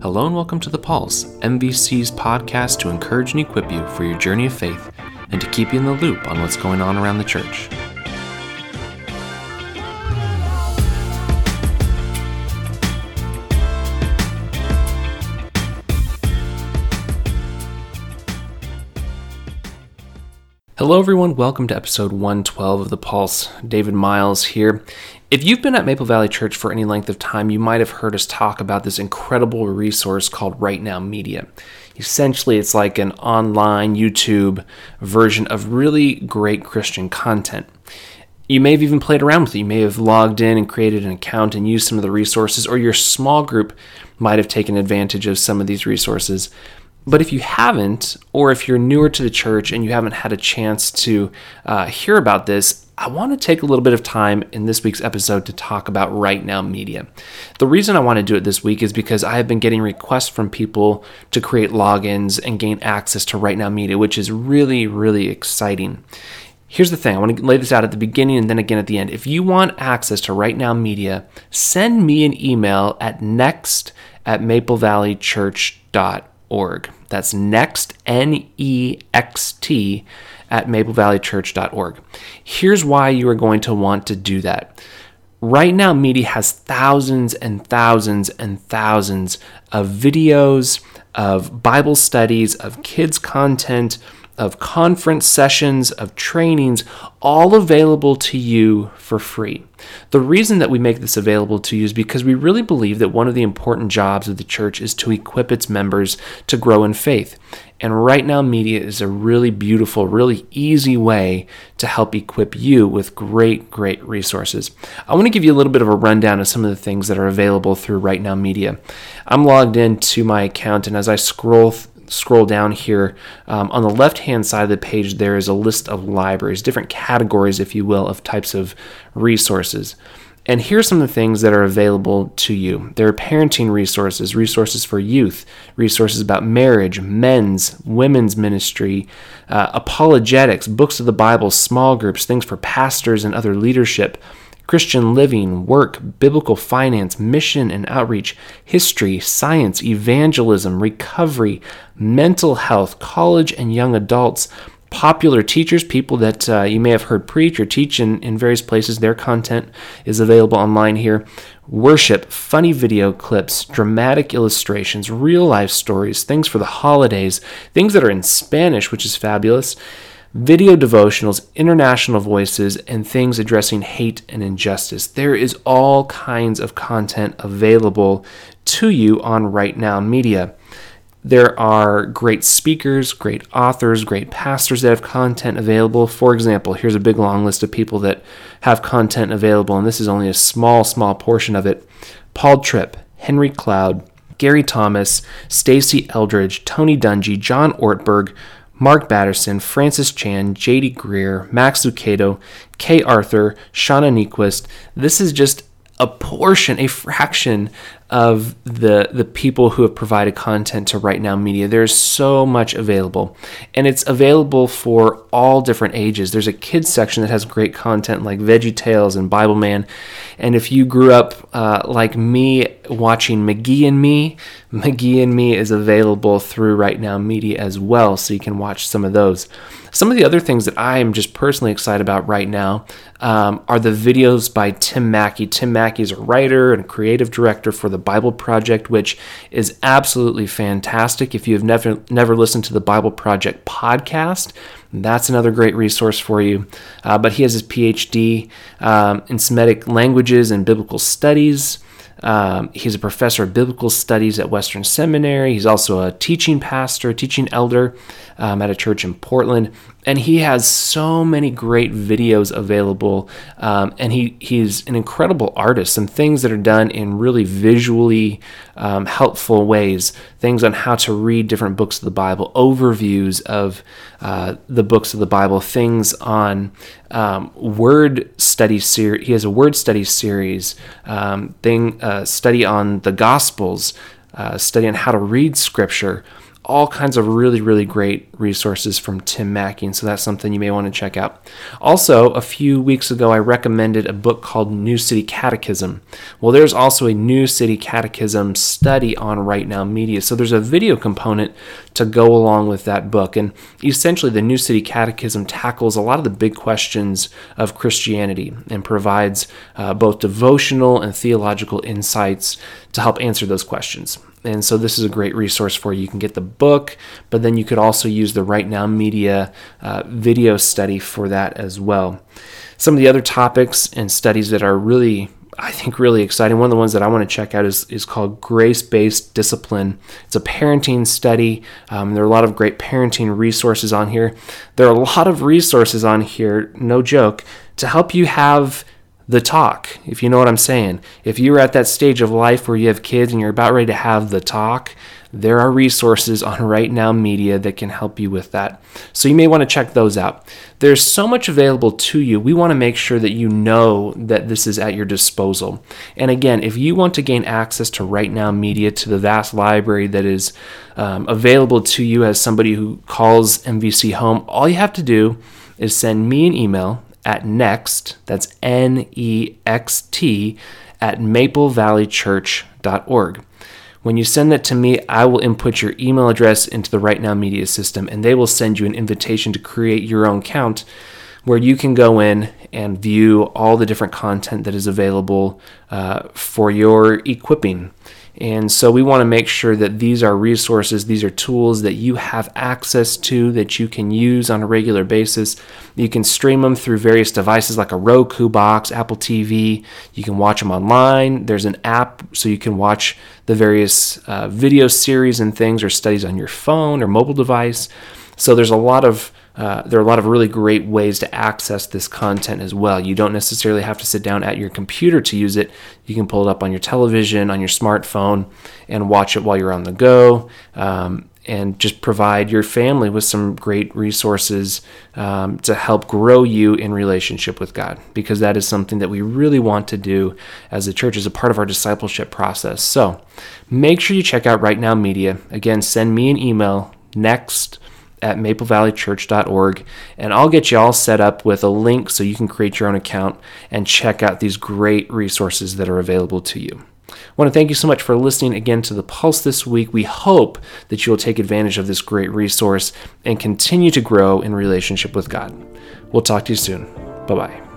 Hello and welcome to The Pulse, MVC's podcast to encourage and equip you for your journey of faith and to keep you in the loop on what's going on around the church. Hello, everyone. Welcome to episode 112 of The Pulse. David Miles here. If you've been at Maple Valley Church for any length of time, you might have heard us talk about this incredible resource called RightNow Media. Essentially, it's like an online YouTube version of really great Christian content. You may have even played around with it. You may have logged in and created an account and used some of the resources, or your small group might have taken advantage of some of these resources. But if you haven't, or if you're newer to the church and you haven't had a chance to uh, hear about this, I want to take a little bit of time in this week's episode to talk about RightNow Media. The reason I want to do it this week is because I have been getting requests from people to create logins and gain access to RightNow Media, which is really, really exciting. Here's the thing I want to lay this out at the beginning and then again at the end. If you want access to RightNow Media, send me an email at next at maplevalleychurch.org org. That's next, N E X T, at maplevalleychurch.org. Here's why you are going to want to do that. Right now, Media has thousands and thousands and thousands of videos, of Bible studies, of kids' content, of conference sessions, of trainings, all available to you for free. The reason that we make this available to you is because we really believe that one of the important jobs of the church is to equip its members to grow in faith. And right now, media is a really beautiful, really easy way to help equip you with great, great resources. I want to give you a little bit of a rundown of some of the things that are available through RightNow Media. I'm logged into my account, and as I scroll scroll down here, um, on the left hand side of the page, there is a list of libraries, different categories, if you will, of types of resources. And here's some of the things that are available to you. There are parenting resources, resources for youth, resources about marriage, men's, women's ministry, uh, apologetics, books of the Bible, small groups, things for pastors and other leadership, Christian living, work, biblical finance, mission and outreach, history, science, evangelism, recovery, mental health, college and young adults, popular teachers, people that uh, you may have heard preach or teach in, in various places. Their content is available online here. Worship, funny video clips, dramatic illustrations, real life stories, things for the holidays, things that are in Spanish, which is fabulous video devotionals, international voices, and things addressing hate and injustice. There is all kinds of content available to you on RightNow Media. There are great speakers, great authors, great pastors that have content available. For example, here's a big long list of people that have content available, and this is only a small, small portion of it. Paul Tripp, Henry Cloud, Gary Thomas, Stasi Eldredge, Tony Dungy, John Ortberg, Mark Batterson, Francis Chan, J.D. Greear, Max Lucado, Kay Arthur, Shauna Niequist. This is just a portion, a fraction of the the people who have provided content to RightNow Media. There's so much available, and it's available for all different ages. There's a kids section that has great content like VeggieTales and Bibleman, and if you grew up uh, like me watching McGee and Me, McGee and Me is available through RightNow Media as well, so you can watch some of those. Some of the other things that I am just personally excited about right now um, are the videos by Tim Mackie. Tim Mackie is a writer and creative director for the Bible Project, which is absolutely fantastic. If you have never never listened to the Bible Project podcast, that's another great resource for you. Uh, but he has his PhD um, in Semitic languages and biblical studies. Um, he's a professor of biblical studies at Western Seminary. He's also a teaching pastor, teaching elder um, at a church in Portland. And he has so many great videos available. Um, and he, he's an incredible artist. Some things that are done in really visually um, helpful ways. Things on how to read different books of the Bible, overviews of uh, the books of the Bible, things on um, word study series. He has a word study series, um, thing uh, study on the Gospels, uh, study on how to read Scripture all kinds of really, really great resources from Tim Mackie. And so that's something you may want to check out. Also, a few weeks ago, I recommended a book called New City Catechism. Well, there's also a New City Catechism study on RightNow Media. So there's a video component to go along with that book. And essentially, the New City Catechism tackles a lot of the big questions of Christianity and provides uh, both devotional and theological insights to help answer those questions. And so this is a great resource for you. You can get the book, but then you could also use the RightNow Media uh, video study for that as well. Some of the other topics and studies that are really I think really exciting. One of the ones that I want to check out is, is called Grace Based Discipline. It's a parenting study. Um, there are a lot of great parenting resources on here. There are a lot of resources on here, no joke, to help you have the talk, if you know what I'm saying. If you're at that stage of life where you have kids and you're about ready to have the talk, there are resources on RightNow Media that can help you with that. So you may want to check those out. There's so much available to you. We want to make sure that you know that this is at your disposal. And again, if you want to gain access to RightNow Media, to the vast library that is um, available to you as somebody who calls MVC home, all you have to do is send me an email at next, that's N E X T, at maplevalleychurch.org. When you send that to me, I will input your email address into the RightNow Media system, and they will send you an invitation to create your own account where you can go in and view all the different content that is available uh, for your equipping. And so we want to make sure that these are resources, these are tools that you have access to that you can use on a regular basis. You can stream them through various devices like a Roku box, Apple TV. You can watch them online. There's an app so you can watch the various uh, video series and things or studies on your phone or mobile device. So there's a lot of uh, there are a lot of really great ways to access this content as well. You don't necessarily have to sit down at your computer to use it. You can pull it up on your television, on your smartphone, and watch it while you're on the go. Um, and just provide your family with some great resources um, to help grow you in relationship with God, because that is something that we really want to do as a church as a part of our discipleship process. So make sure you check out RightNow Media. Again, send me an email next at maplevalleychurch.org and I'll get you all set up with a link so you can create your own account and check out these great resources that are available to you. I want to thank you so much for listening again to the Pulse this week. We hope that you will take advantage of this great resource and continue to grow in relationship with God. We'll talk to you soon. Bye bye.